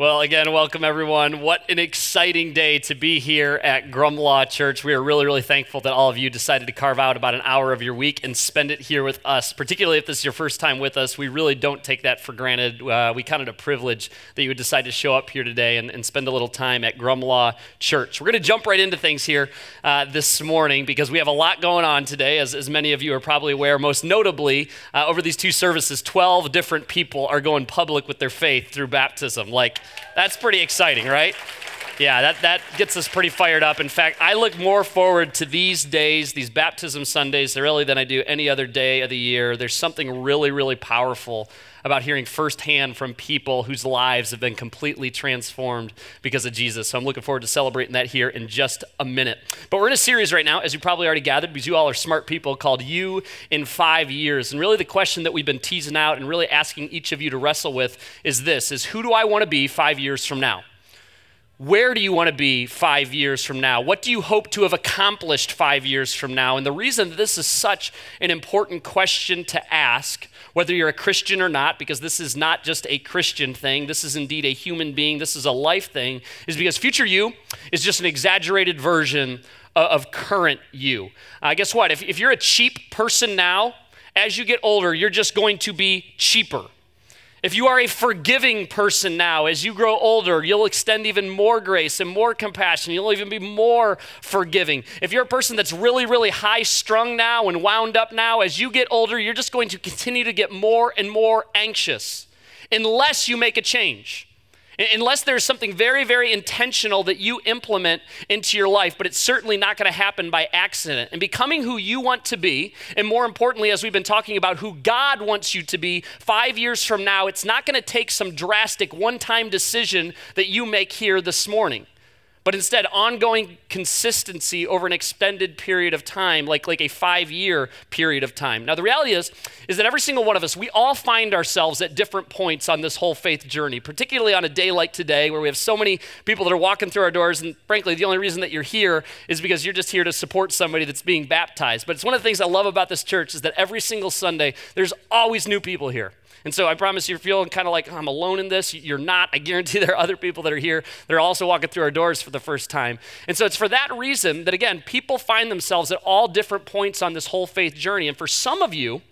Well, again, welcome everyone. What an exciting day to be here at Grumlaw Church. We are really, really thankful that all of you decided to carve out about an hour of your week and spend it here with us. Particularly if this is your first time with us, we really don't take that for granted. Uh, we count it a privilege that you would decide to show up here today and, and spend a little time at Grumlaw Church. We're going to jump right into things here uh, this morning because we have a lot going on today, as, as many of you are probably aware. Most notably, uh, over these two services, 12 different people are going public with their faith through baptism. Like, that's pretty exciting, right? Yeah, that, that gets us pretty fired up. In fact, I look more forward to these days, these baptism Sundays, really than I do any other day of the year. There's something really, really powerful about hearing firsthand from people whose lives have been completely transformed because of Jesus. So I'm looking forward to celebrating that here in just a minute. But we're in a series right now, as you probably already gathered, because you all are smart people, called You in Five Years. And really the question that we've been teasing out and really asking each of you to wrestle with is this, is who do I want to be five years from now? Where do you want to be five years from now? What do you hope to have accomplished five years from now? And the reason this is such an important question to ask, whether you're a Christian or not, because this is not just a Christian thing, this is indeed a human being, this is a life thing, is because future you is just an exaggerated version of current you. Uh, guess what? If, if you're a cheap person now, as you get older, you're just going to be cheaper. If you are a forgiving person now, as you grow older, you'll extend even more grace and more compassion. You'll even be more forgiving. If you're a person that's really, really high strung now and wound up now, as you get older, you're just going to continue to get more and more anxious unless you make a change unless there's something very, very intentional that you implement into your life, but it's certainly not going to happen by accident. And becoming who you want to be, and more importantly, as we've been talking about who God wants you to be five years from now, it's not going to take some drastic one time decision that you make here this morning but instead ongoing consistency over an extended period of time like, like a five year period of time. Now the reality is is that every single one of us we all find ourselves at different points on this whole faith journey particularly on a day like today where we have so many people that are walking through our doors and frankly the only reason that you're here is because you're just here to support somebody that's being baptized. But it's one of the things i love about this church is that every single sunday there's always new people here and so I promise you're feeling kind of like I'm alone in this. You're not. I guarantee there are other people that are here that are also walking through our doors for the first time. And so it's for that reason that, again, people find themselves at all different points on this whole faith journey. And for some of you,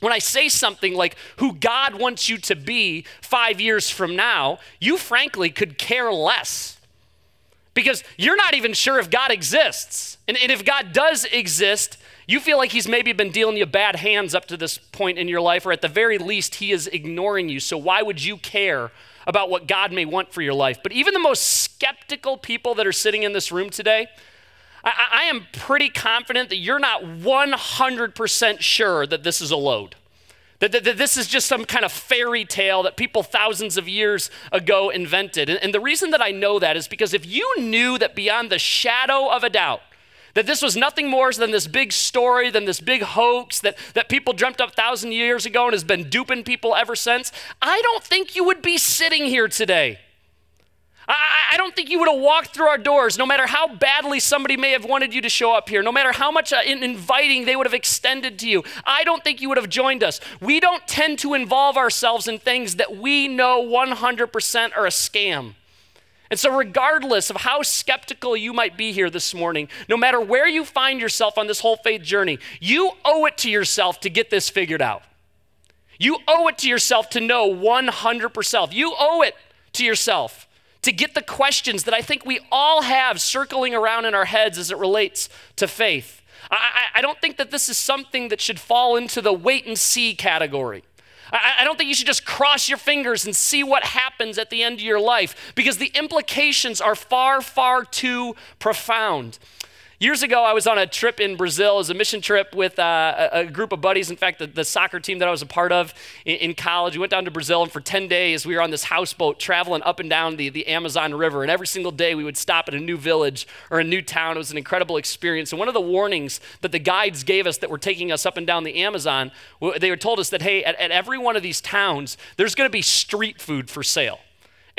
when I say something like who God wants you to be five years from now, you frankly could care less because you're not even sure if God exists. And, and if God does exist, you feel like he's maybe been dealing you bad hands up to this point in your life, or at the very least, he is ignoring you. So why would you care about what God may want for your life? But even the most skeptical people that are sitting in this room today, I, I am pretty confident that you're not 100% sure that this is a load. That, that, that, this is just some kind of fairy tale that people thousands of years ago invented. And, and the reason that I know that is because if you knew that beyond the shadow of a doubt, that this was nothing more than this big story, than this big hoax that, that people dreamt up thousand years ago and has been duping people ever since. I don't think you would be sitting here today. I, I don't think you would have walked through our doors, no matter how badly somebody may have wanted you to show up here, no matter how much uh, inviting they would have extended to you. I don't think you would have joined us. We don't tend to involve ourselves in things that we know 100% are a scam. And so, regardless of how skeptical you might be here this morning, no matter where you find yourself on this whole faith journey, you owe it to yourself to get this figured out. You owe it to yourself to know 100%. You owe it to yourself to get the questions that I think we all have circling around in our heads as it relates to faith. I, I, don't think that this is something that should fall into the wait and see category. I, I don't think you should just cross your fingers and see what happens at the end of your life because the implications are far, far too profound. Years ago, I was on a trip in Brazil. It was a mission trip with uh, a, a, group of buddies. In fact, the, the, soccer team that I was a part of in, in, college, we went down to Brazil, and for 10 days, we were on this houseboat traveling up and down the, the Amazon River. And every single day, we would stop at a new village or a new town. It was an incredible experience. And one of the warnings that the guides gave us that were taking us up and down the Amazon, they told us that, hey, at, at every one of these towns, there's going to be street food for sale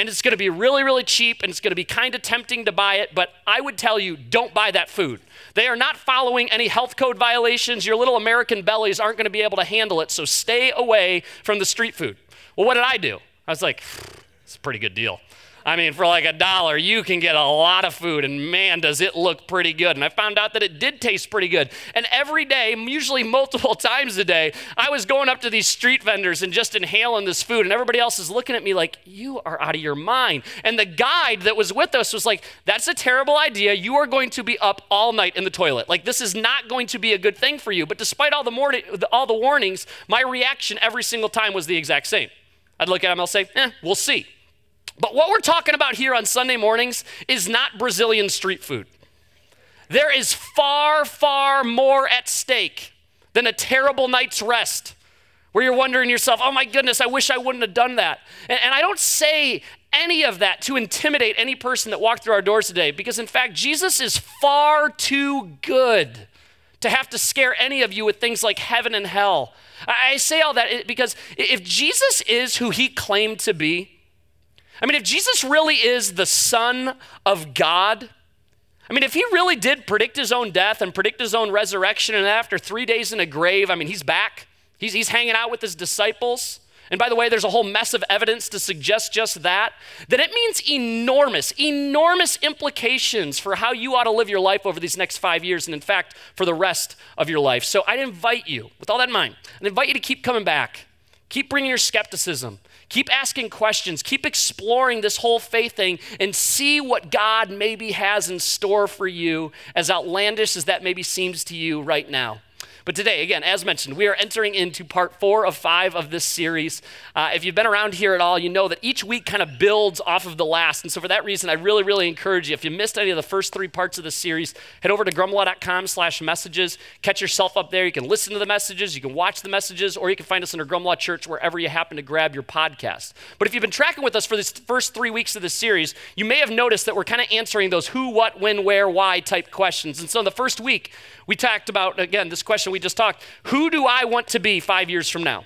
and it's going to be really, really cheap and it's going to be kind of tempting to buy it, but I would tell you don't buy that food. They are not following any health code violations. Your little American bellies aren't going to be able to handle it, so stay away from the street food. Well, what did I do? I was like, It's a pretty good deal. I mean, for like a dollar, you can get a lot of food, and man, does it look pretty good. And I found out that it did taste pretty good. And every day, usually multiple times a day, I was going up to these street vendors and just inhaling this food, and everybody else is looking at me like, You are out of your mind. And the guide that was with us was like, That's a terrible idea. You are going to be up all night in the toilet. Like, this is not going to be a good thing for you. But despite all the, all the warnings, my reaction every single time was the exact same. I'd look at him, I'll say, Eh, we'll see. But what we're talking about here on Sunday mornings is not Brazilian street food. There is far, far more at stake than a terrible night's rest where you're wondering yourself, oh my goodness, I wish I wouldn't have done that. And, and, I don't say any of that to intimidate any person that walked through our doors today, because in fact, Jesus is far too good to have to scare any of you with things like heaven and hell. I, I say all that because if Jesus is who he claimed to be, I mean, if Jesus really is the Son of God, I mean, if he really did predict his own death and predict his own resurrection, and after three days in a grave, I mean, he's back. He's, he's hanging out with his disciples. And by the way, there's a whole mess of evidence to suggest just that. Then it means enormous, enormous implications for how you ought to live your life over these next five years, and in fact, for the rest of your life. So I'd invite you, with all that in mind, I'd invite you to keep coming back. Keep bringing your skepticism. Keep asking questions. Keep exploring this whole faith thing and see what God maybe has in store for you, as outlandish as that maybe seems to you right now. But today, again, as mentioned, we are entering into part four of five of this series. Uh, if you've been around here at all, you know that each week kind of builds off of the last. And so for that reason, I really, really encourage you, if you missed any of the first three parts of the series, head over to grumlaw.com slash messages. Catch yourself up there. You can listen to the messages, you can watch the messages, or you can find us under Grumlaw Church wherever you happen to grab your podcast. But if you've been tracking with us for this first three weeks of the series, you may have noticed that we're kind of answering those who, what, when, where, why type questions. And so in the first week, we talked about, again, this question we just talked who do I want to be five years from now?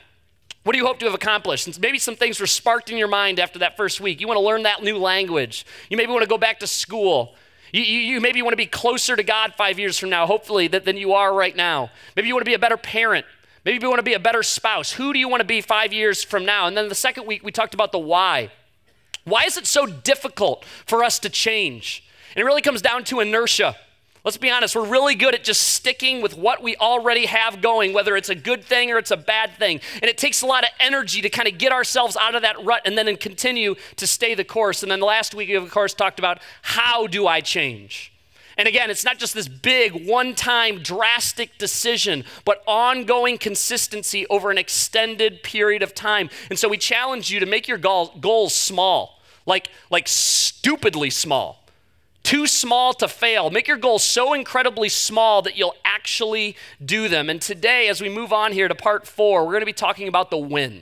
What do you hope to have accomplished? And maybe some things were sparked in your mind after that first week. You want to learn that new language. You maybe want to go back to school. You, you, you maybe want to be closer to God five years from now, hopefully, that, than you are right now. Maybe you want to be a better parent. Maybe you want to be a better spouse. Who do you want to be five years from now? And then the second week, we talked about the why. Why is it so difficult for us to change? And it really comes down to inertia. Let's be honest, we're really good at just sticking with what we already have going, whether it's a good thing or it's a bad thing. And it takes a lot of energy to kind of get ourselves out of that rut and then continue to stay the course. And then last week, we, of course, talked about how do I change? And again, it's not just this big, one time, drastic decision, but ongoing consistency over an extended period of time. And so we challenge you to make your goals small, like, like stupidly small too small to fail. Make your goals so incredibly small that you'll actually do them. And today, as we move on here to part four, we're going to be talking about the when.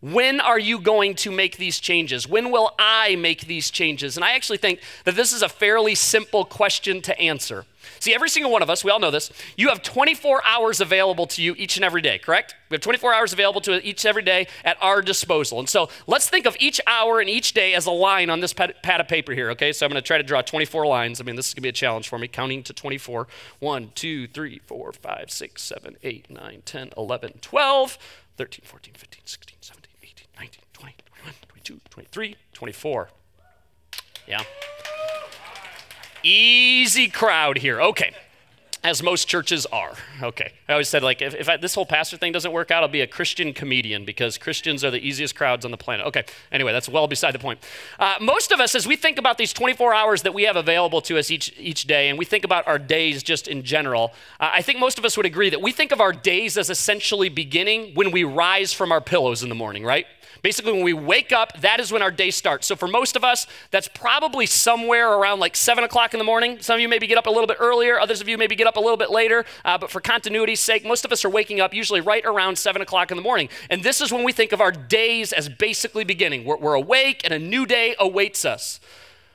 When are you going to make these changes? When will I make these changes? And I actually think that this is a fairly simple question to answer. See, every single one of us, we all know this, you have 24 hours available to you each and every day, correct? We have 24 hours available to each every day at our disposal. And so let's think of each hour and each day as a line on this pad, of paper here, okay? So I'm going to try to draw 24 lines. I mean, this is going to be a challenge for me, counting to 24. 1, 2, 3, 4, 5, 6, 7, 8, 9, 10, 11, 12, 13, 14, 15, 16, 17, 18, 19, 20, 21, 22, 23, 24. Yeah. Easy crowd here. Okay. As most churches are. Okay. I always said, like, if, if I, this whole pastor thing doesn't work out, I'll be a Christian comedian because Christians are the easiest crowds on the planet. Okay. Anyway, that's well beside the point. Uh, most of us, as we think about these 24 hours that we have available to us each, each day, and we think about our days just in general, uh, I think most of us would agree that we think of our days as essentially beginning when we rise from our pillows in the morning, right? Basically, when we wake up, that is when our day starts. So for most of us, that's probably somewhere around like 7 o'clock in the morning. Some of you maybe get up a little bit earlier, others of you maybe get up a little bit later. Uh, but for continuity's sake, most of us are waking up usually right around 7 o'clock in the morning. And this is when we think of our days as basically beginning. We're, we're awake and a new day awaits us.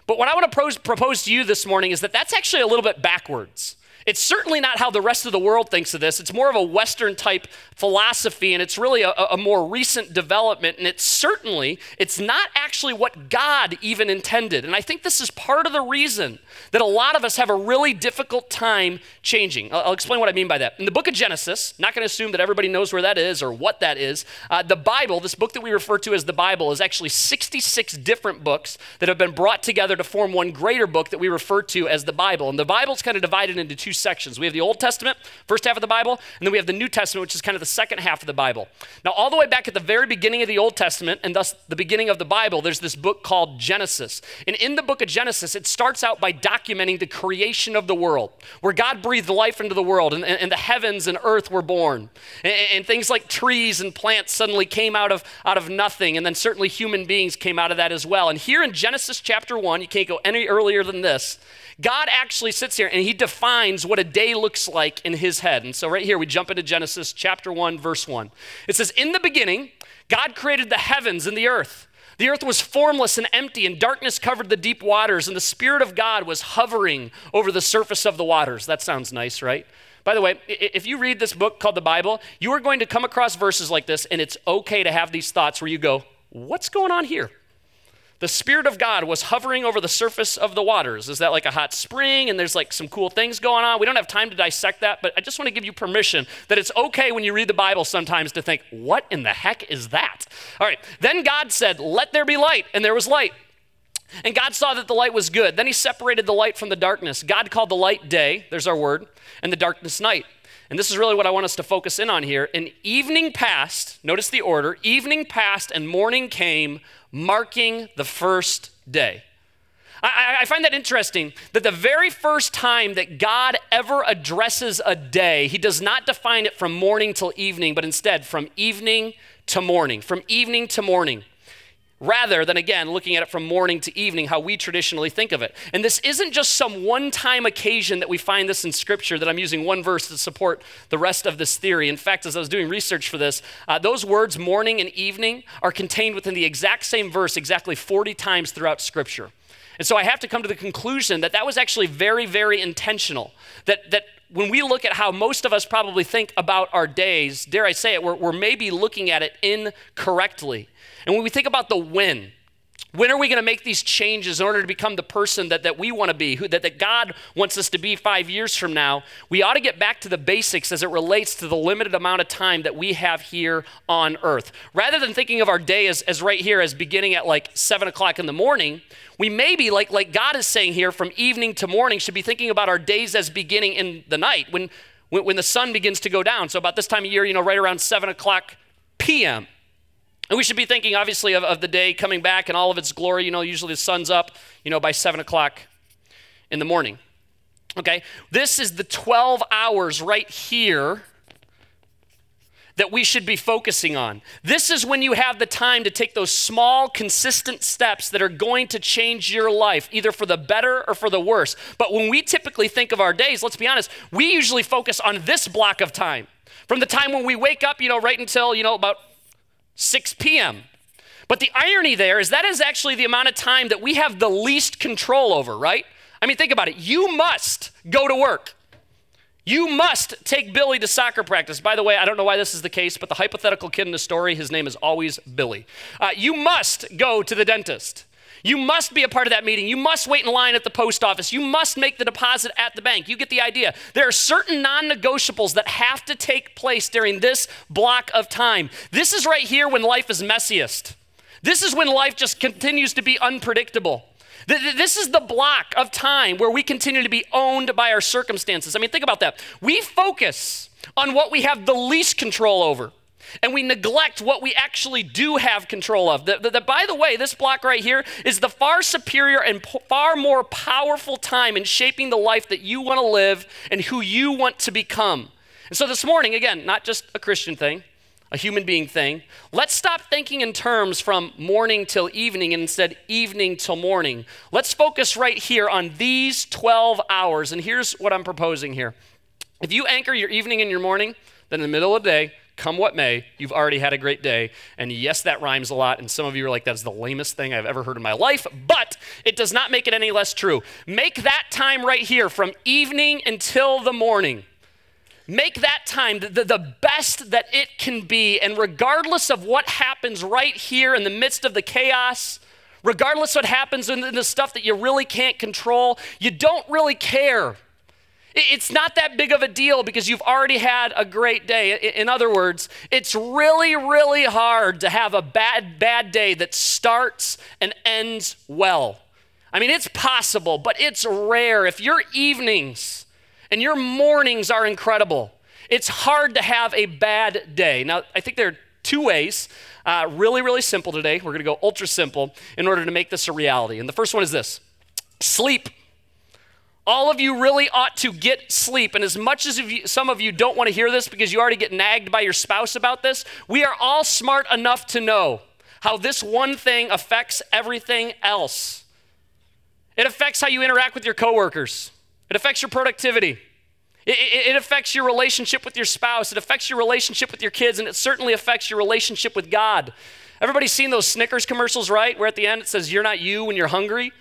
But what I want to propose to you this morning is that that's actually a little bit backwards. It's certainly not how the rest of the world thinks of this. It's more of a Western type philosophy, and it's really a, a more recent development. And it's certainly, it's not actually what God even intended. And I think this is part of the reason that a lot of us have a really difficult time changing. I'll, I'll explain what I mean by that. In the book of Genesis, not going to assume that everybody knows where that is or what that is. Uh, the Bible, this book that we refer to as the Bible, is actually 66 different books that have been brought together to form one greater book that we refer to as the Bible. And the Bible's kind of divided into two sections. We have the Old Testament, first half of the Bible, and then we have the New Testament, which is kind of the second half of the Bible. Now, all the way back at the very beginning of the Old Testament, and thus the beginning of the Bible, there's this book called Genesis. And in the book of Genesis, it starts out by documenting the creation of the world, where God breathed life into the world, and, and the heavens and earth were born. And, and things like trees and plants suddenly came out of, out of nothing, and then certainly human beings came out of that as well. And here in Genesis chapter 1, you can't go any earlier than this. God actually sits here and he defines what a day looks like in his head. And so, right here, we jump into Genesis chapter 1, verse 1. It says, In the beginning, God created the heavens and the earth. The earth was formless and empty, and darkness covered the deep waters, and the Spirit of God was hovering over the surface of the waters. That sounds nice, right? By the way, if you read this book called the Bible, you are going to come across verses like this, and it's okay to have these thoughts where you go, What's going on here? The Spirit of God was hovering over the surface of the waters. Is that like a hot spring and there's like some cool things going on? We don't have time to dissect that, but I just want to give you permission that it's okay when you read the Bible sometimes to think, what in the heck is that? All right, then God said, Let there be light, and there was light. And God saw that the light was good. Then he separated the light from the darkness. God called the light day, there's our word, and the darkness night. And this is really what I want us to focus in on here. And evening passed, notice the order, evening passed and morning came, marking the first day. I, I, find that interesting that the very first time that God ever addresses a day, he does not define it from morning till evening, but instead from evening to morning, from evening to morning rather than, again, looking at it from morning to evening, how we traditionally think of it. And this isn't just some one time occasion that we find this in Scripture, that I'm using one verse to support the rest of this theory. In fact, as I was doing research for this, uh, those words, morning and evening, are contained within the exact same verse exactly 40 times throughout Scripture. And so I have to come to the conclusion that that was actually very, very intentional. That, that when we look at how most of us probably think about our days, dare I say it, we're, we're maybe looking at it incorrectly. And when we think about the when, when are we going to make these changes in order to become the person that, that we want to be, who, that, that God wants us to be five years from now? We ought to get back to the basics as it relates to the limited amount of time that we have here on earth. Rather than thinking of our day as, as right here as beginning at like seven o'clock in the morning, we maybe, like, like God is saying here, from evening to morning, should be thinking about our days as beginning in the night when, when, when the sun begins to go down. So, about this time of year, you know, right around seven o'clock p.m. And we should be thinking, obviously, of, of the day coming back and all of its glory. You know, usually the sun's up, you know, by 7 o'clock in the morning. Okay? This is the 12 hours right here that we should be focusing on. This is when you have the time to take those small, consistent steps that are going to change your life, either for the better or for the worse. But when we typically think of our days, let's be honest, we usually focus on this block of time. From the time when we wake up, you know, right until, you know, about 6 p.m. But the irony there is that is actually the amount of time that we have the least control over, right? I mean, think about it. You must go to work. You must take Billy to soccer practice. By the way, I don't know why this is the case, but the hypothetical kid in the story, his name is always Billy. Uh, you must go to the dentist. You must be a part of that meeting. You must wait in line at the post office. You must make the deposit at the bank. You get the idea. There are certain non negotiables that have to take place during this block of time. This is right here when life is messiest. This is when life just continues to be unpredictable. This is the block of time where we continue to be owned by our circumstances. I mean, think about that. We focus on what we have the least control over and we neglect what we actually do have control of. That, that, by the way, this block right here is the far superior and po- far more powerful time in shaping the life that you want to live and who you want to become. And so this morning, again, not just a Christian thing, a human being thing, let's stop thinking in terms from morning till evening and instead evening till morning. Let's focus right here on these 12 hours. And here's what I'm proposing here. If you anchor your evening and your morning, then in the middle of the day, come what may, you've already had a great day. And yes, that rhymes a lot. And some of you are like, that's the lamest thing I've ever heard in my life. But it does not make it any less true. Make that time right here from evening until the morning. Make that time the, the best that it can be. And regardless of what happens right here in the midst of the chaos, regardless what happens in the stuff that you really can't control, you don't really care. It's not that big of a deal because you've already had a great day. In other words, it's really, really hard to have a bad, bad day that starts and ends well. I mean, it's possible, but it's rare. If your evenings and your mornings are incredible, it's hard to have a bad day. Now, I think there are two ways, uh, really, really simple today. We're going to go ultra simple in order to make this a reality. And the first one is this sleep. All of you really ought to get sleep. And as much as you, some of you don't want to hear this because you already get nagged by your spouse about this, we are all smart enough to know how this one thing affects everything else. It affects how you interact with your coworkers, it affects your productivity. It, affects your relationship with your spouse. It affects your relationship with your kids, and it certainly affects your relationship with God. Everybody's seen those Snickers commercials, right? Where at the end it says, You're not you when you're hungry.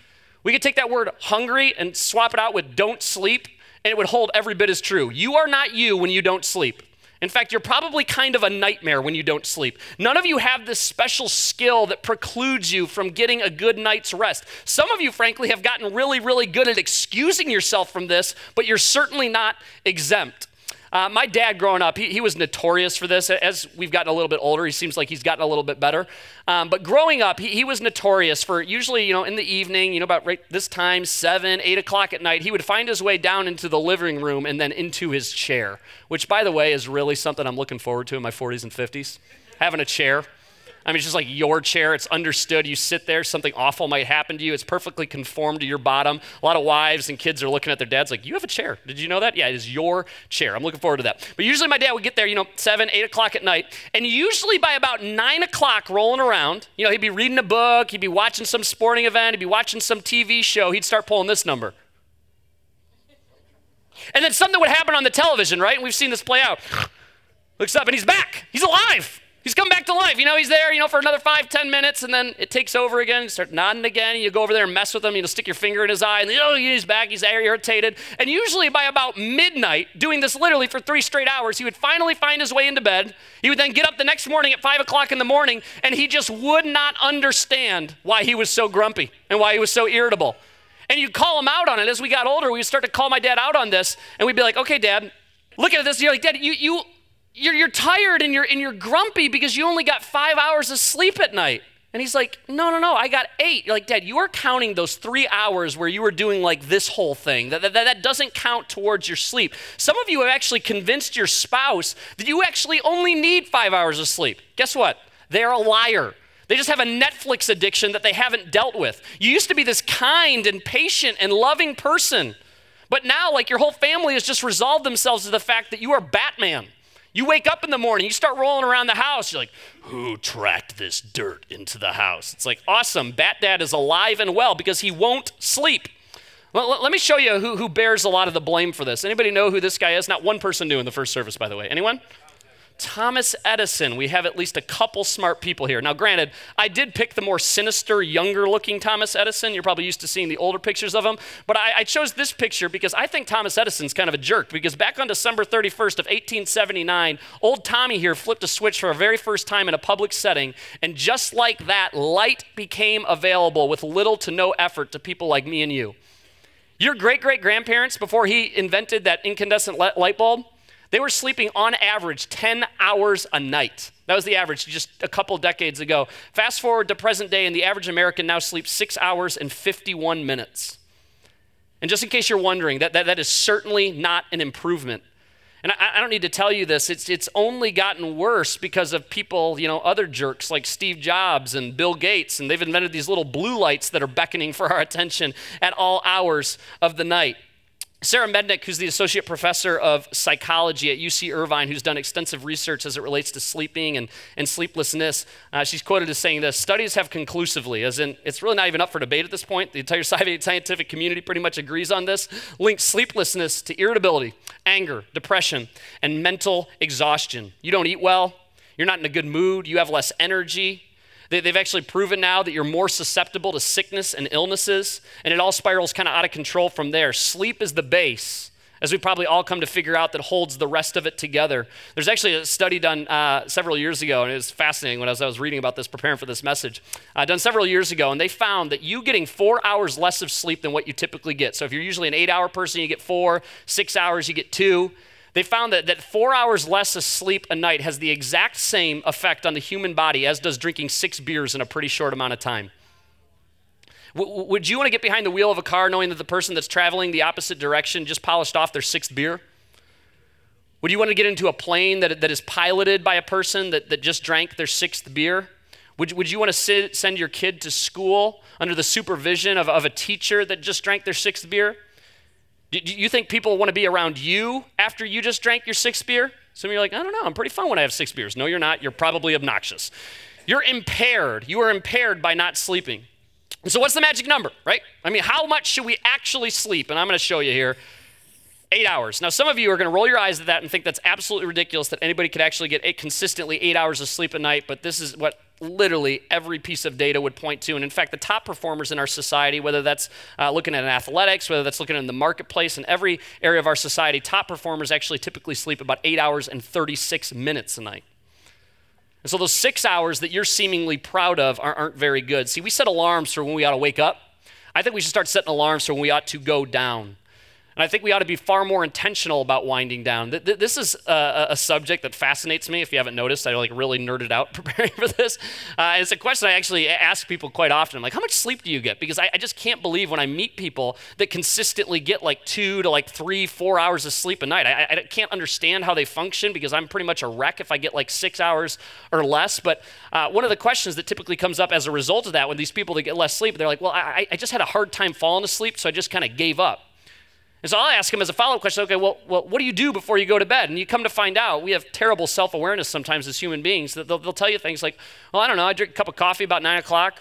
We could take that word hungry and swap it out with don't sleep, and it would hold every bit as true. You are not you when you don't sleep. In fact, you're probably kind of a nightmare when you don't sleep. None of you have this special skill that precludes you from getting a good night's rest. Some of you, frankly, have gotten really, really good at excusing yourself from this, but you're certainly not exempt. Uh, my dad, growing up, he, he, was notorious for this. As we've gotten a little bit older, he seems like he's gotten a little bit better. Um, but growing up, he, he, was notorious for usually, you know, in the evening, you know, about right this time, seven, eight o'clock at night, he would find his way down into the living room and then into his chair, which, by the way, is really something I'm looking forward to in my 40s and 50s. Having a chair. I mean, it's just like your chair. It's understood. You sit there, something awful might happen to you. It's perfectly conformed to your bottom. A lot of wives and kids are looking at their dads like, You have a chair. Did you know that? Yeah, it is your chair. I'm looking forward to that. But usually my dad would get there, you know, seven, eight o'clock at night. And usually by about nine o'clock rolling around, you know, he'd be reading a book, he'd be watching some sporting event, he'd be watching some TV show. He'd start pulling this number. And then something would happen on the television, right? And we've seen this play out. Looks up and he's back. He's alive. He's come back to life. You know, he's there, you know, for another five, ten minutes, and then it takes over again. You start nodding again. You go over there and mess with him. You know, stick your finger in his eye, and know, he's back. He's irritated. And usually by about midnight, doing this literally for three straight hours, he would finally find his way into bed. He would then get up the next morning at five o'clock in the morning, and he just would not understand why he was so grumpy and why he was so irritable. And you'd call him out on it. As we got older, we'd start to call my dad out on this, and we'd be like, okay, dad, look at this. You're like, Dad, you, you you're, you're tired and you're, and you're grumpy because you only got five hours of sleep at night. And he's like, No, no, no, I got eight. You're like, Dad, you are counting those three hours where you were doing like this whole thing. That, that, that doesn't count towards your sleep. Some of you have actually convinced your spouse that you actually only need five hours of sleep. Guess what? They're a liar. They just have a Netflix addiction that they haven't dealt with. You used to be this kind and patient and loving person. But now, like, your whole family has just resolved themselves to the fact that you are Batman. You wake up in the morning, you start rolling around the house. You're like, who tracked this dirt into the house? It's like, awesome. Bat Dad is alive and well because he won't sleep. Well, let me show you who, who bears a lot of the blame for this. Anybody know who this guy is? Not one person knew in the first service, by the way. Anyone? Thomas Edison. We have at least a couple smart people here. Now, granted, I did pick the more sinister, younger looking Thomas Edison. You're probably used to seeing the older pictures of him. But I, I, chose this picture because I think Thomas Edison's kind of a jerk. Because back on December 31st of 1879, old Tommy here flipped a switch for a very first time in a public setting. And just like that, light became available with little to no effort to people like me and you. Your great great grandparents, before he invented that incandescent light bulb, they were sleeping on average 10 hours a night. That was the average just a couple decades ago. Fast forward to present day, and the average American now sleeps six hours and 51 minutes. And just in case you're wondering, that, that, that is certainly not an improvement. And I, I, don't need to tell you this, it's, it's only gotten worse because of people, you know, other jerks like Steve Jobs and Bill Gates, and they've invented these little blue lights that are beckoning for our attention at all hours of the night. Sarah Mednick, who's the associate professor of psychology at UC Irvine, who's done extensive research as it relates to sleeping and, and sleeplessness, uh, she's quoted as saying this Studies have conclusively, as in, it's really not even up for debate at this point, the entire scientific community pretty much agrees on this, linked sleeplessness to irritability, anger, depression, and mental exhaustion. You don't eat well, you're not in a good mood, you have less energy, They've actually proven now that you're more susceptible to sickness and illnesses, and it all spirals kind of out of control from there. Sleep is the base, as we probably all come to figure out, that holds the rest of it together. There's actually a study done uh, several years ago, and it was fascinating when I was, I was reading about this, preparing for this message. Uh, done several years ago, and they found that you getting four hours less of sleep than what you typically get. So if you're usually an eight hour person, you get four, six hours, you get two. They found that, that four hours less of sleep a night has the exact same effect on the human body as does drinking six beers in a pretty short amount of time. W- would you want to get behind the wheel of a car knowing that the person that's traveling the opposite direction just polished off their sixth beer? Would you want to get into a plane that, that is piloted by a person that, that just drank their sixth beer? Would, would you want to sit, send your kid to school under the supervision of, of a teacher that just drank their sixth beer? Do you think people want to be around you after you just drank your sixth beer? Some of you are like, I don't know, I'm pretty fun when I have six beers. No, you're not. You're probably obnoxious. You're impaired. You are impaired by not sleeping. So, what's the magic number, right? I mean, how much should we actually sleep? And I'm going to show you here. Eight hours. Now, some of you are going to roll your eyes at that and think that's absolutely ridiculous that anybody could actually get eight, consistently eight hours of sleep a night, but this is what literally every piece of data would point to. And in fact, the top performers in our society, whether that's uh, looking at athletics, whether that's looking in the marketplace, in every area of our society, top performers actually typically sleep about eight hours and 36 minutes a night. And so those six hours that you're seemingly proud of aren't very good. See, we set alarms for when we ought to wake up. I think we should start setting alarms for when we ought to go down. And I think we ought to be far more intentional about winding down. This is a, subject that fascinates me. If you haven't noticed, I like really nerded out preparing for this. Uh, it's a question I actually ask people quite often. I'm like, how much sleep do you get? Because I, just can't believe when I meet people that consistently get like two to like three, four hours of sleep a night. I, can't understand how they function because I'm pretty much a wreck if I get like six hours or less. But uh, one of the questions that typically comes up as a result of that when these people that get less sleep, they're like, well, I just had a hard time falling asleep, so I just kind of gave up. And so I'll ask him as a follow up question okay, well, well, what do you do before you go to bed? And you come to find out, we have terrible self awareness sometimes as human beings that they'll, they'll, tell you things like, well, I don't know, I drink a cup of coffee about 9 o'clock,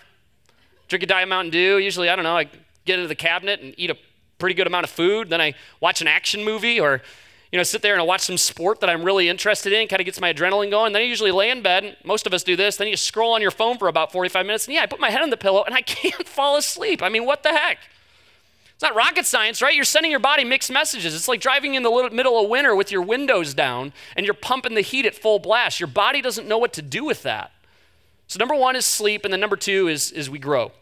drink a Diet Mountain Dew. Usually, I don't know, I get into the cabinet and eat a pretty good amount of food. Then I watch an action movie or you know, sit there and I watch some sport that I'm really interested in, kind of gets my adrenaline going. Then I usually lay in bed. Most of us do this. Then you scroll on your phone for about 45 minutes. And yeah, I put my head on the pillow and I can't fall asleep. I mean, what the heck? It's not rocket science, right? You're sending your body mixed messages. It's like driving in the middle of winter with your windows down and you're pumping the heat at full blast. Your body doesn't know what to do with that. So, number one is sleep, and then number two is, is we grow.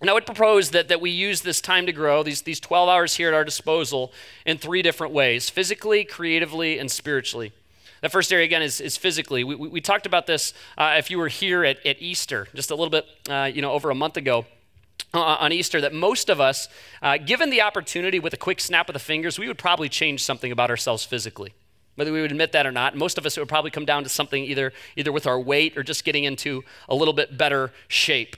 And I would propose that, that we use this time to grow, these, these 12 hours here at our disposal, in three different ways physically, creatively, and spiritually. The first area, again, is, is physically. We, we, we talked about this uh, if you were here at, at Easter just a little bit, uh, you know, over a month ago. On Easter that most of us, uh, given the opportunity with a quick snap of the fingers, we would probably change something about ourselves physically. Whether we would admit that or not, most of us it would probably come down to something either, either with our weight or just getting into a little bit better shape.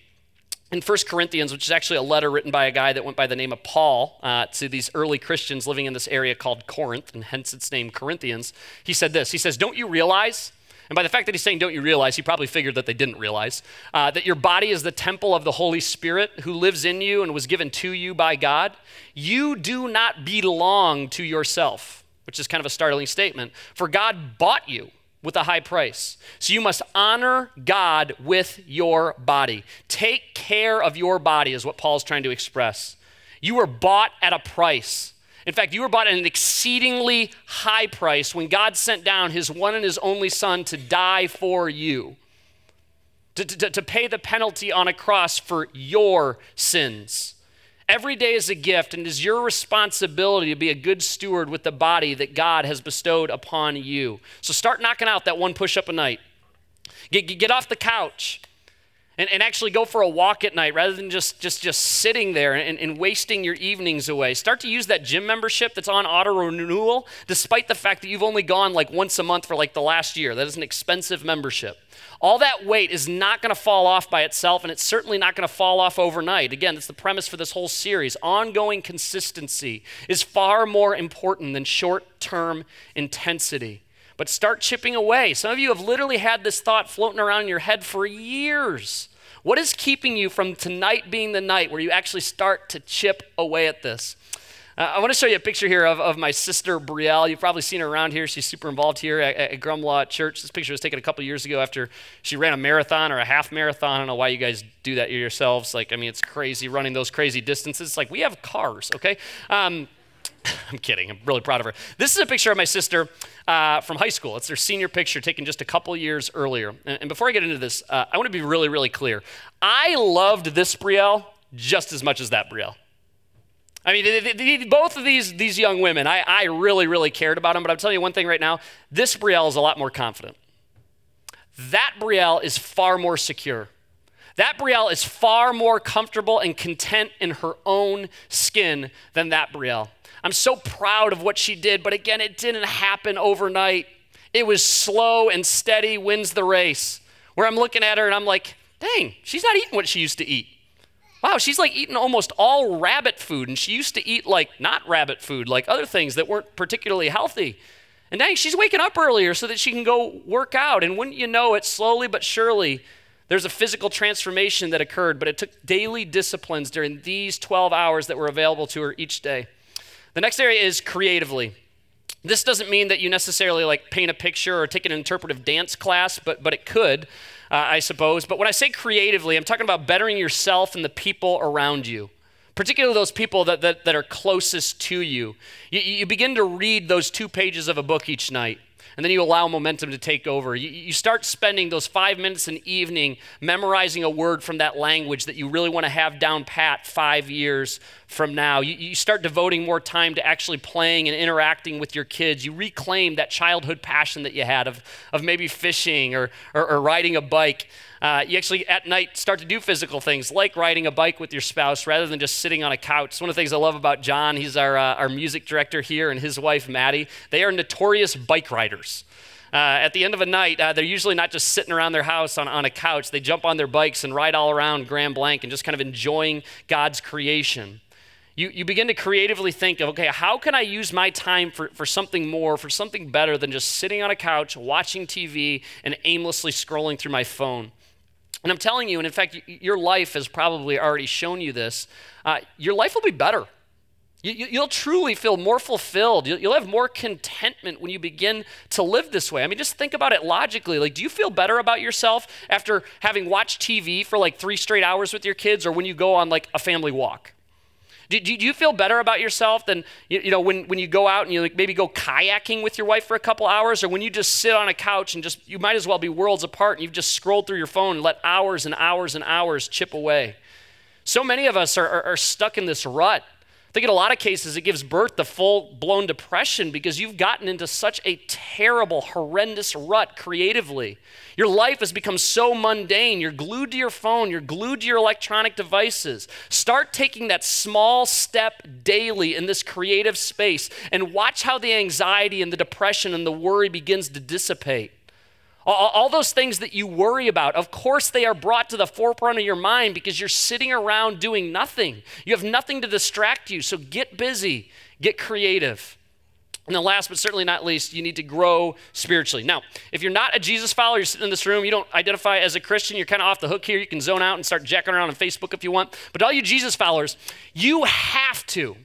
In 1 Corinthians, which is actually a letter written by a guy that went by the name of Paul uh, to these early Christians living in this area called Corinth, and hence its name Corinthians, he said this He says, Don't you realize and by the fact that he's saying, don't you realize, he probably figured that they didn't realize uh, that your body is the temple of the Holy Spirit who lives in you and was given to you by God. You do not belong to yourself, which is kind of a startling statement, for God bought you with a high price. So you must honor God with your body. Take care of your body, is what Paul's trying to express. You were bought at a price. In fact, you were bought at an exceedingly high price when God sent down his one and his only son to die for you, to, to, to pay the penalty on a cross for your sins. Every day is a gift, and it is your responsibility to be a good steward with the body that God has bestowed upon you. So start knocking out that one push up a night. Get, get off the couch and, and actually go for a walk at night rather than just, just, just sitting there and, and wasting your evenings away. Start to use that gym membership that's on auto renewal, despite the fact that you've only gone like once a month for like the last year. That is an expensive membership. All that weight is not going to fall off by itself, and it's certainly not going to fall off overnight. Again, that's the premise for this whole series. Ongoing consistency is far more important than short term intensity. But start chipping away. Some of you have literally had this thought floating around in your head for years. What is keeping you from tonight being the night where you actually start to chip away at this? Uh, I want to show you a picture here of, of my sister Brielle. You've probably seen her around here. She's super involved here at, at Grumlaw Church. This picture was taken a couple years ago after she ran a marathon or a half marathon. I don't know why you guys do that yourselves. Like, I mean, it's crazy running those crazy distances. Like, we have cars, okay? Um, I'm kidding. I'm really proud of her. This is a picture of my sister uh, from high school. It's their senior picture taken just a couple years earlier. And, and before I get into this, uh, I want to be really, really clear. I loved this Brielle just as much as that Brielle. I mean, both of these, these young women, I, I really, really cared about them. But I'm telling you one thing right now this Brielle is a lot more confident. That Brielle is far more secure. That Brielle is far more comfortable and content in her own skin than that Brielle. I'm so proud of what she did, but again, it didn't happen overnight. It was slow and steady wins the race. Where I'm looking at her and I'm like, dang, she's not eating what she used to eat. Wow, she's like eating almost all rabbit food, and she used to eat like not rabbit food, like other things that weren't particularly healthy. And dang, she's waking up earlier so that she can go work out. And wouldn't you know it, slowly but surely, there's a physical transformation that occurred, but it took daily disciplines during these 12 hours that were available to her each day. The next area is creatively. This doesn't mean that you necessarily like paint a picture or take an interpretive dance class, but, but it could, uh, I suppose. But when I say creatively, I'm talking about bettering yourself and the people around you, particularly those people that, that, that are closest to you. you. You begin to read those two pages of a book each night and then you allow momentum to take over. You, you start spending those five minutes an evening memorizing a word from that language that you really want to have down pat five years from now. You, you start devoting more time to actually playing and interacting with your kids. You reclaim that childhood passion that you had of, of maybe fishing or, or, or riding a bike. Uh, you actually at night start to do physical things like riding a bike with your spouse rather than just sitting on a couch. It's one of the things I love about John. He's our, uh, our music director here, and his wife, Maddie. They are notorious bike riders. Uh, at the end of a night, uh, they're usually not just sitting around their house on, on a couch. They jump on their bikes and ride all around Grand Blanc and just kind of enjoying God's creation. You, you begin to creatively think of, okay, how can I use my time for, for something more, for something better than just sitting on a couch, watching TV, and aimlessly scrolling through my phone? And I'm telling you, and in fact, your life has probably already shown you this, uh, your life will be better. You, will truly feel more fulfilled. You'll, you'll have more contentment when you begin to live this way. I mean, just think about it logically. Like, do you feel better about yourself after having watched TV for like three straight hours with your kids or when you go on like a family walk? Do, do, do you feel better about yourself than, you, you, know, when, when you go out and you like maybe go kayaking with your wife for a couple hours or when you just sit on a couch and just, you might as well be worlds apart and you've just scrolled through your phone and let hours and hours and hours chip away. So many of us are, are, are stuck in this rut think in a lot of cases it gives birth to full blown depression because you've gotten into such a terrible, horrendous rut creatively. Your life has become so mundane. You're glued to your phone, you're glued to your electronic devices. Start taking that small step daily in this creative space and watch how the anxiety and the depression and the worry begins to dissipate. All, all, those things that you worry about, of course, they are brought to the forefront of your mind because you're sitting around doing nothing. You have nothing to distract you. So get busy, get creative. And then, last but certainly not least, you need to grow spiritually. Now, if you're not a Jesus follower, you're sitting in this room, you don't identify as a Christian, you're kind of off the hook here. You can zone out and start jacking around on Facebook if you want. But all you Jesus followers, you have to,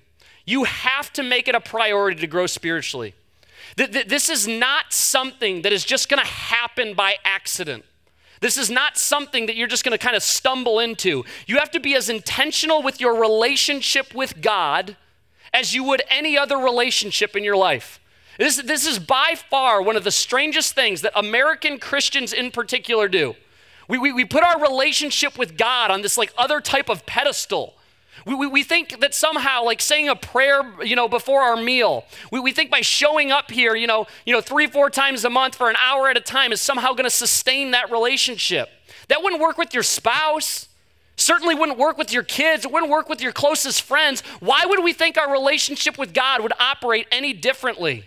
you have to make it a priority to grow spiritually. This is not something that is just going to happen by accident. This is not something that you're just going to kind of stumble into. You have to be as intentional with your relationship with God as you would any other relationship in your life. This, this is by far one of the strangest things that American Christians in particular do. We, we, we put our relationship with God on this like other type of pedestal. We, we, we, think that somehow, like saying a prayer, you know, before our meal, we, we think by showing up here, you know, you know, three, four times a month for an hour at a time is somehow going to sustain that relationship. That wouldn't work with your spouse. Certainly wouldn't work with your kids. It wouldn't work with your closest friends. Why would we think our relationship with God would operate any differently?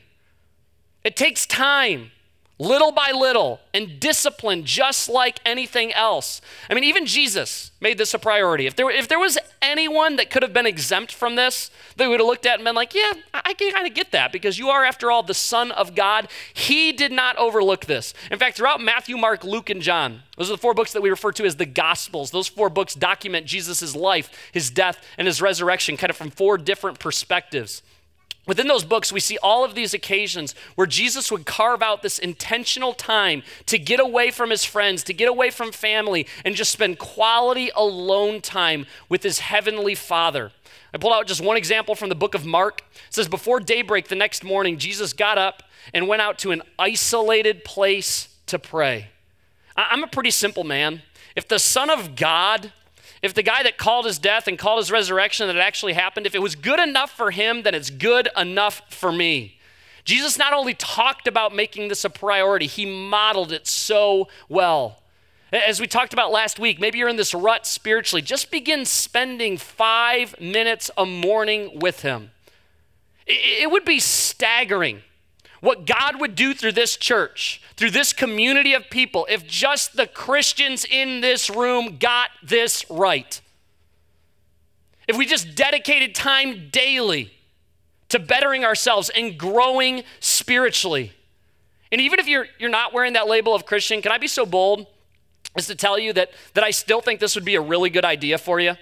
It takes time little by little, and discipline just like anything else. I mean, even Jesus made this a priority. If there, if there was anyone that could have been exempt from this, they would have looked at and been like, yeah, I can kind of get that because you are, after all, the Son of God. He did not overlook this. In fact, throughout Matthew, Mark, Luke, and John, those are the four books that we refer to as the Gospels. Those four books document Jesus' life, his death, and his resurrection, kind of from four different perspectives. Within those books, we see all of these occasions where Jesus would carve out this intentional time to get away from his friends, to get away from family, and just spend quality alone time with his heavenly Father. I pulled out just one example from the book of Mark. It says, Before daybreak the next morning, Jesus got up and went out to an isolated place to pray. I'm a pretty simple man. If the Son of God if the guy that called his death and called his resurrection that it actually happened, if it was good enough for him, then it's good enough for me. Jesus not only talked about making this a priority, he modeled it so well. As we talked about last week, maybe you're in this rut spiritually. Just begin spending five minutes a morning with him. It would be staggering what God would do through this church, through this community of people, if just the Christians in this room got this right. If we just dedicated time daily to bettering ourselves and growing spiritually. And even if you're, you're not wearing that label of Christian, can I be so bold as to tell you that, that I still think this would be a really good idea for you?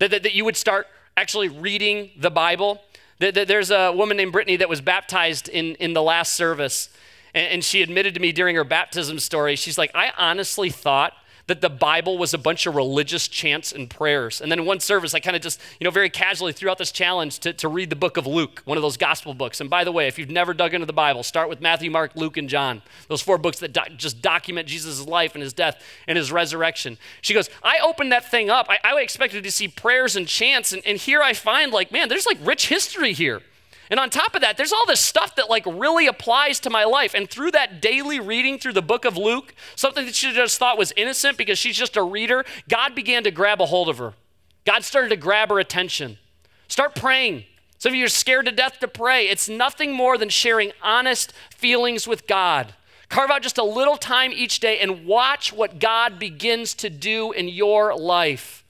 That, that, that you would start actually reading the Bible. There's a woman named Brittany that was baptized in, in the last service, and she admitted to me during her baptism story, she's like, I honestly thought that the Bible was a bunch of religious chants and prayers. And then in one service, I kind of just, you know, very casually threw out this challenge to, to read the book of Luke, one of those gospel books. And by the way, if you've never dug into the Bible, start with Matthew, Mark, Luke, and John. Those four books that just document Jesus' life and his death and his resurrection. She goes, I opened that thing up. I, I expected to see prayers and chants. And, and here I find, like, man, there's like rich history here. And on top of that, there's all this stuff that like really applies to my life. And through that daily reading through the book of Luke, something that she just thought was innocent because she's just a reader, God began to grab a hold of her. God started to grab her attention. Start praying. Some of you are scared to death to pray. It's nothing more than sharing honest feelings with God. Carve out just a little time each day and watch what God begins to do in your life.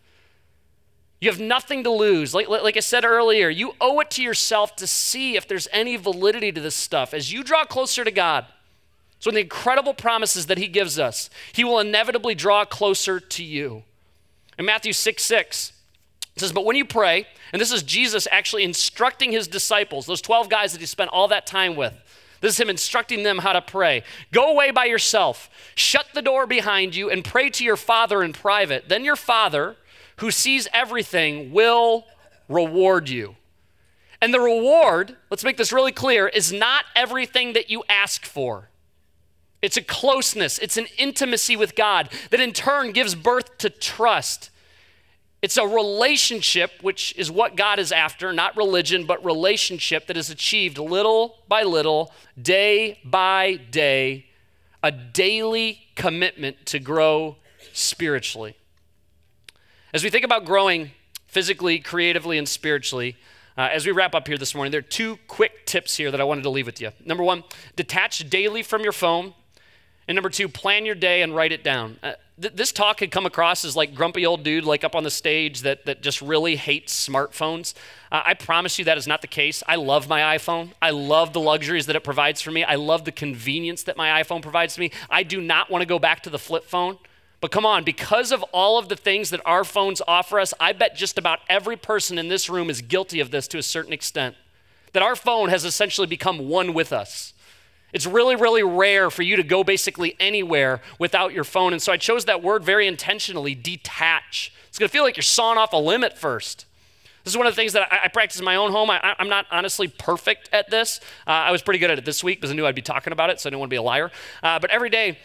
You have nothing to lose. Like, like I said earlier, you owe it to yourself to see if there's any validity to this stuff. As you draw closer to God, so in the incredible promises that He gives us, He will inevitably draw closer to you. In Matthew 6 6, it says, But when you pray, and this is Jesus actually instructing His disciples, those 12 guys that He spent all that time with, this is Him instructing them how to pray. Go away by yourself, shut the door behind you, and pray to your Father in private. Then your Father, who sees everything will reward you. And the reward, let's make this really clear, is not everything that you ask for. It's a closeness, it's an intimacy with God that in turn gives birth to trust. It's a relationship, which is what God is after, not religion, but relationship that is achieved little by little, day by day, a daily commitment to grow spiritually. As we think about growing physically, creatively, and spiritually, uh, as we wrap up here this morning, there are two quick tips here that I wanted to leave with you. Number one, detach daily from your phone. And number two, plan your day and write it down. Uh, th- this talk had come across as like grumpy old dude, like up on the stage that, that just really hates smartphones. Uh, I promise you that is not the case. I love my iPhone. I love the luxuries that it provides for me. I love the convenience that my iPhone provides to me. I do not want to go back to the flip phone. But come on, because of all of the things that our phones offer us, I bet just about every person in this room is guilty of this to a certain extent. That our phone has essentially become one with us. It's really, really rare for you to go basically anywhere without your phone. And so I chose that word very intentionally detach. It's going to feel like you're sawing off a limb at first. This is one of the things that I, I practice in my own home. I, am not honestly perfect at this. Uh, I was pretty good at it this week because I knew I'd be talking about it, so I didn't want to be a liar. Uh, but every day,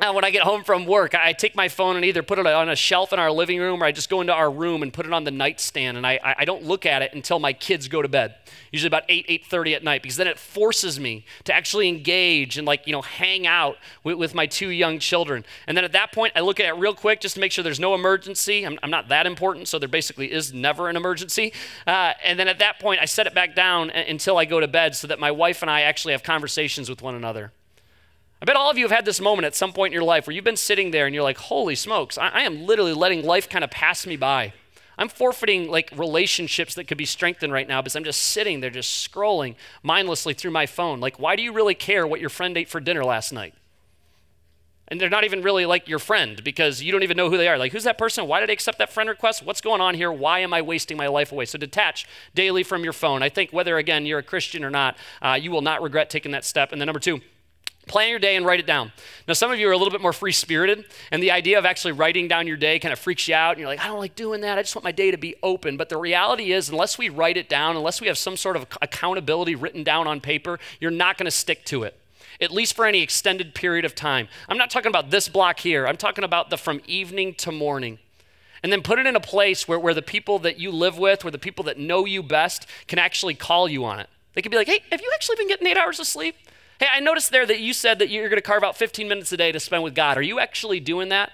uh, when I get home from work, I take my phone and either put it on a shelf in our living room or I just go into our room and put it on the nightstand and I, I don't look at it until my kids go to bed, usually about 8, 8.30 at night because then it forces me to actually engage and like, you know, hang out with, with my two young children. And then at that point, I look at it real quick just to make sure there's no emergency. I'm, I'm not that important, so there basically is never an emergency. Uh, and then at that point, I set it back down until I go to bed so that my wife and I actually have conversations with one another. I bet all of you have had this moment at some point in your life where you've been sitting there and you're like, holy smokes, I, I am literally letting life kind of pass me by. I'm forfeiting like relationships that could be strengthened right now because I'm just sitting there just scrolling mindlessly through my phone. Like, why do you really care what your friend ate for dinner last night? And they're not even really like your friend because you don't even know who they are. Like, who's that person? Why did they accept that friend request? What's going on here? Why am I wasting my life away? So, detach daily from your phone. I think whether, again, you're a Christian or not, uh, you will not regret taking that step. And then, number two, Plan your day and write it down. Now, some of you are a little bit more free spirited, and the idea of actually writing down your day kind of freaks you out. And you're like, I don't like doing that. I just want my day to be open. But the reality is, unless we write it down, unless we have some sort of accountability written down on paper, you're not going to stick to it, at least for any extended period of time. I'm not talking about this block here, I'm talking about the from evening to morning. And then put it in a place where, where the people that you live with, where the people that know you best, can actually call you on it. They can be like, hey, have you actually been getting eight hours of sleep? Hey, I noticed there that you said that you're going to carve out 15 minutes a day to spend with God. Are you actually doing that?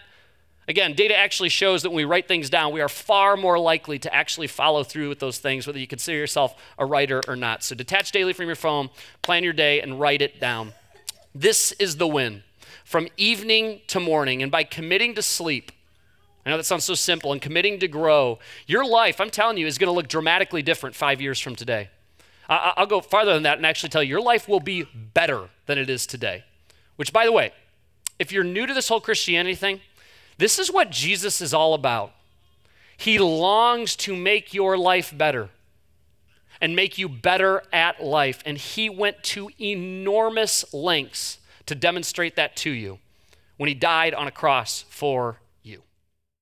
Again, data actually shows that when we write things down, we are far more likely to actually follow through with those things, whether you consider yourself a writer or not. So detach daily from your phone, plan your day, and write it down. This is the win from evening to morning. And by committing to sleep, I know that sounds so simple, and committing to grow, your life, I'm telling you, is going to look dramatically different five years from today. I'll go farther than that and actually tell you your life will be better than it is today. Which, by the way, if you're new to this whole Christianity thing, this is what Jesus is all about. He longs to make your life better and make you better at life. And he went to enormous lengths to demonstrate that to you when he died on a cross for